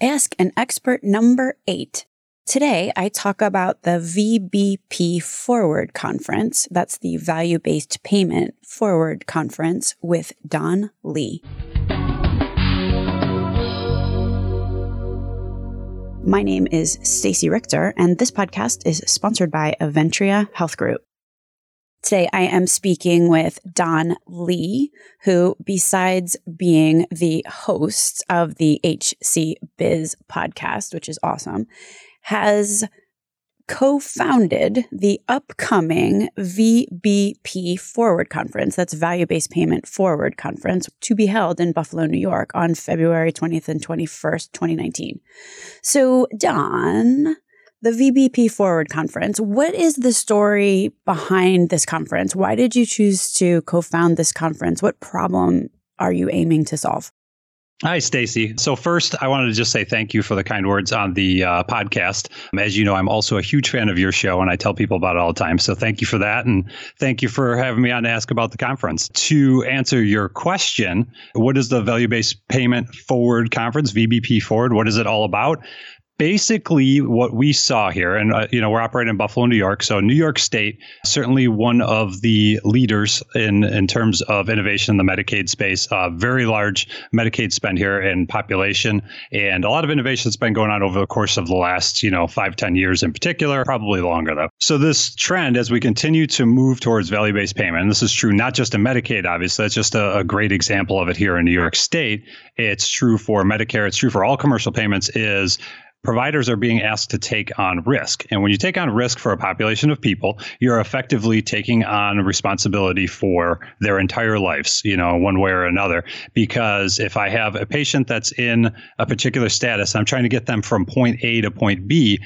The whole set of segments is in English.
Ask an Expert number eight. Today, I talk about the VBP Forward Conference. That's the Value Based Payment Forward Conference with Don Lee. My name is Stacey Richter, and this podcast is sponsored by Aventria Health Group. Today, I am speaking with Don Lee, who, besides being the host of the HC Biz podcast, which is awesome, has co founded the upcoming VBP Forward Conference. That's Value Based Payment Forward Conference to be held in Buffalo, New York on February 20th and 21st, 2019. So, Don, the VBP Forward Conference. What is the story behind this conference? Why did you choose to co found this conference? What problem are you aiming to solve? Hi, Stacey. So first, I wanted to just say thank you for the kind words on the uh, podcast. As you know, I'm also a huge fan of your show, and I tell people about it all the time. So thank you for that, and thank you for having me on to ask about the conference. To answer your question, what is the Value-Based Payment Forward Conference, VBP Forward? What is it all about? Basically what we saw here and uh, you know we're operating in buffalo new york so new york state certainly one of the leaders in in terms of innovation in the medicaid space. Uh, very large medicaid spend here in population and a lot of innovation that's been going on over the course of the last you know five ten years in particular probably longer though. So this trend as we continue to move towards value-based payment and this is true not just in medicaid obviously that's just a, a great example of it here in new york state. It's true for medicare it's true for all commercial payments is providers are being asked to take on risk. And when you take on risk for a population of people, you're effectively taking on responsibility for their entire lives, you know, one way or another. Because if I have a patient that's in a particular status, I'm trying to get them from point A to point B,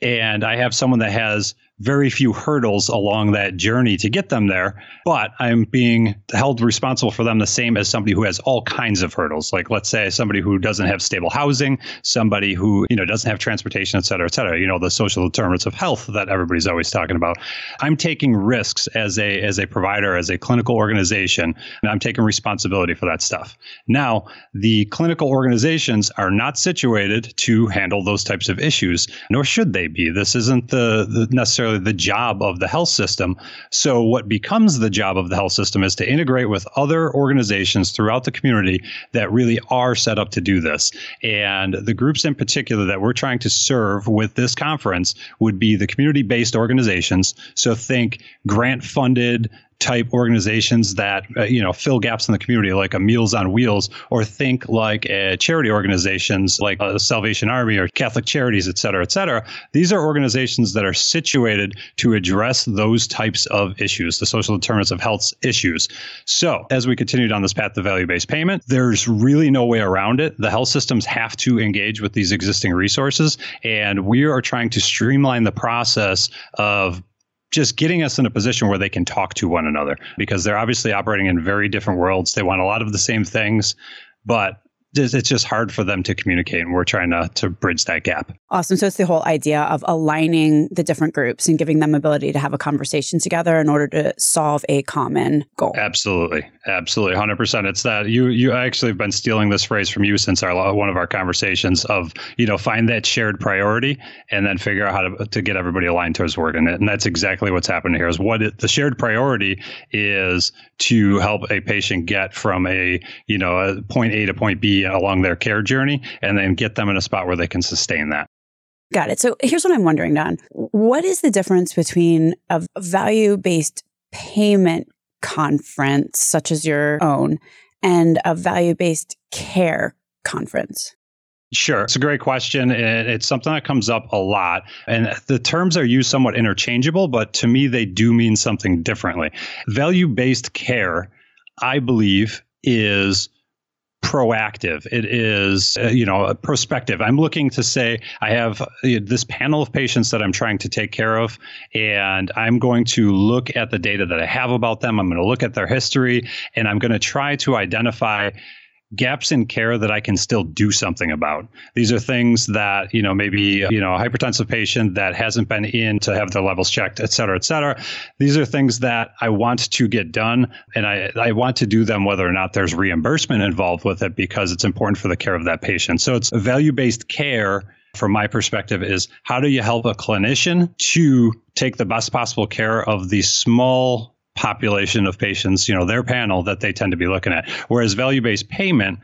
and I have someone that has very few hurdles along that journey to get them there, but I'm being held responsible for them the same as somebody who has all kinds of hurdles. Like let's say somebody who doesn't have stable housing, somebody who, you know, doesn't have transportation, et cetera, et cetera, you know, the social determinants of health that everybody's always talking about. I'm taking risks as a as a provider, as a clinical organization, and I'm taking responsibility for that stuff. Now, the clinical organizations are not situated to handle those types of issues, nor should they be. This isn't the, the necessarily necessarily the job of the health system. So, what becomes the job of the health system is to integrate with other organizations throughout the community that really are set up to do this. And the groups in particular that we're trying to serve with this conference would be the community based organizations. So, think grant funded type organizations that uh, you know fill gaps in the community like a meals on wheels or think like uh, charity organizations like uh, salvation army or catholic charities et cetera et cetera. These are organizations that are situated to address those types of issues the social determinants of health issues. So as we continue down this path of value-based payment there's really no way around it. The health systems have to engage with these existing resources and we are trying to streamline the process of just getting us in a position where they can talk to one another because they're obviously operating in very different worlds. They want a lot of the same things, but it's just hard for them to communicate and we're trying to, to bridge that gap. Awesome. So it's the whole idea of aligning the different groups and giving them ability to have a conversation together in order to solve a common goal. Absolutely. Absolutely. 100% it's that you you actually have been stealing this phrase from you since our one of our conversations of you know find that shared priority and then figure out how to, to get everybody aligned towards working it. And that's exactly what's happening here is what it, the shared priority is to help a patient get from a you know a point a to point b along their care journey and then get them in a spot where they can sustain that. Got it. So here's what I'm wondering, Don. What is the difference between a value based payment conference, such as your own, and a value based care conference? Sure. It's a great question. And it's something that comes up a lot. And the terms are used somewhat interchangeable, but to me, they do mean something differently. Value based care, I believe, is proactive. It is, uh, you know, a prospective. I'm looking to say I have uh, this panel of patients that I'm trying to take care of, and I'm going to look at the data that I have about them. I'm going to look at their history, and I'm going to try to identify gaps in care that I can still do something about. These are things that, you know, maybe, you know, a hypertensive patient that hasn't been in to have their levels checked, et cetera, et cetera. These are things that I want to get done and I, I want to do them whether or not there's reimbursement involved with it because it's important for the care of that patient. So it's value based care from my perspective is how do you help a clinician to take the best possible care of the small population of patients, you know, their panel that they tend to be looking at. Whereas value based payment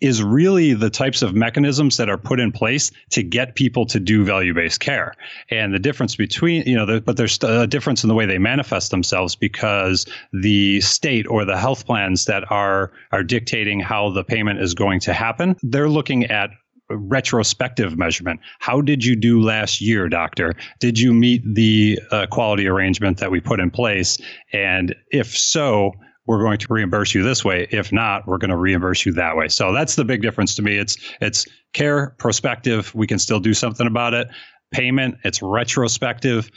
is really the types of mechanisms that are put in place to get people to do value-based care. And the difference between, you know, the, but there's a difference in the way they manifest themselves because the state or the health plans that are are dictating how the payment is going to happen, they're looking at retrospective measurement. How did you do last year, doctor? Did you meet the uh, quality arrangement that we put in place? And if so, we're going to reimburse you this way. If not, we're going to reimburse you that way. So that's the big difference to me. It's it's care prospective. We can still do something about it. Payment, it's retrospective.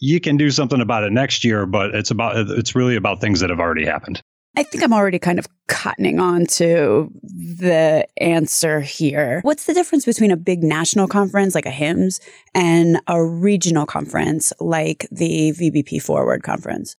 You can do something about it next year, but it's about it's really about things that have already happened. I think I'm already kind of cottoning on to the answer here. What's the difference between a big national conference like a HIMSS and a regional conference like the VBP Forward conference?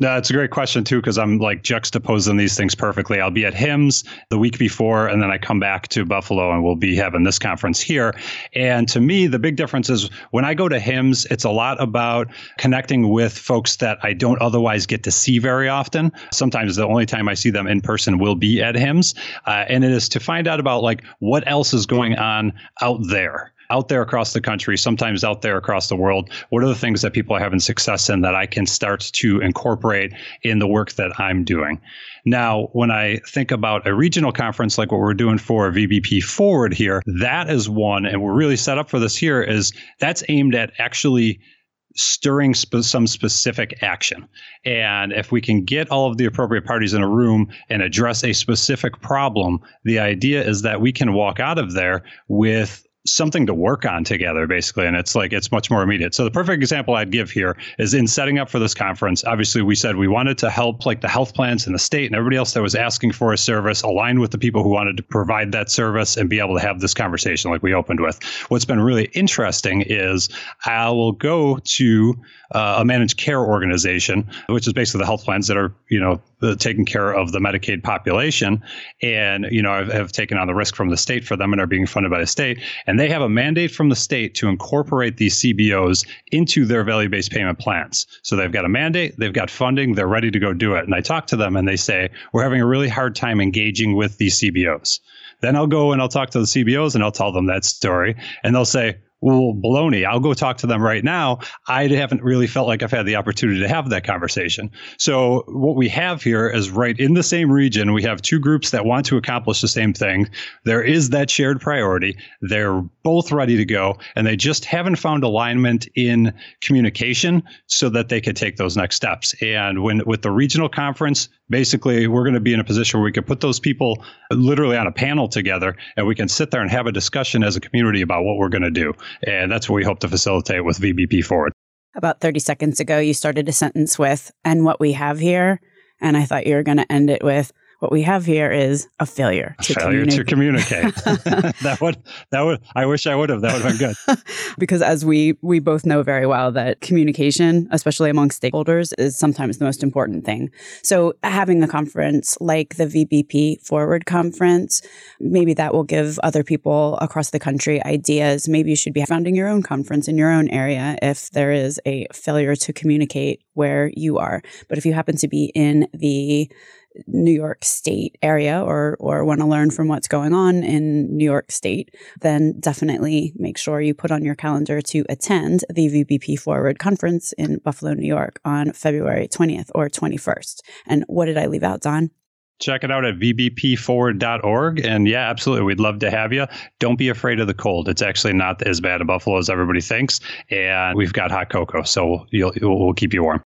No, it's a great question too, because I'm like juxtaposing these things perfectly. I'll be at HIMSS the week before, and then I come back to Buffalo and we'll be having this conference here. And to me, the big difference is when I go to HIMSS, it's a lot about connecting with folks that I don't otherwise get to see very often. Sometimes the only time I see them in person will be at HIMSS, Uh, and it is to find out about like what else is going on out there out there across the country, sometimes out there across the world? What are the things that people are having success in that I can start to incorporate in the work that I'm doing? Now, when I think about a regional conference like what we're doing for VBP Forward here, that is one, and we're really set up for this here, is that's aimed at actually stirring sp- some specific action. And if we can get all of the appropriate parties in a room and address a specific problem, the idea is that we can walk out of there with something to work on together basically and it's like it's much more immediate. So the perfect example i'd give here is in setting up for this conference obviously we said we wanted to help like the health plans in the state and everybody else that was asking for a service align with the people who wanted to provide that service and be able to have this conversation like we opened with. What's been really interesting is i will go to uh, a managed care organization which is basically the health plans that are you know taking care of the medicaid population and you know have, have taken on the risk from the state for them and are being funded by the state and they have a mandate from the state to incorporate these CBOs into their value based payment plans. So they've got a mandate, they've got funding, they're ready to go do it. And I talk to them and they say, We're having a really hard time engaging with these CBOs. Then I'll go and I'll talk to the CBOs and I'll tell them that story. And they'll say, well, baloney. I'll go talk to them right now. I haven't really felt like I've had the opportunity to have that conversation. So what we have here is right in the same region, we have two groups that want to accomplish the same thing. There is that shared priority. They're both ready to go, and they just haven't found alignment in communication so that they could take those next steps. And when with the regional conference, basically we're going to be in a position where we can put those people literally on a panel together and we can sit there and have a discussion as a community about what we're going to do. And that's what we hope to facilitate with VBP Forward. About 30 seconds ago, you started a sentence with, and what we have here. And I thought you were going to end it with, what we have here is a failure to failure communicate. to communicate. that would that would I wish I would have. That would have been good. because as we we both know very well that communication, especially among stakeholders, is sometimes the most important thing. So having a conference like the VBP Forward conference, maybe that will give other people across the country ideas. Maybe you should be founding your own conference in your own area if there is a failure to communicate where you are. But if you happen to be in the New York State area or or want to learn from what's going on in New York State, then definitely make sure you put on your calendar to attend the VBP Forward conference in Buffalo, New York on February 20th or 21st. And what did I leave out, Don? check it out at vbpforward.org. And yeah, absolutely. We'd love to have you. Don't be afraid of the cold. It's actually not as bad in Buffalo as everybody thinks. And we've got hot cocoa, so we'll keep you warm.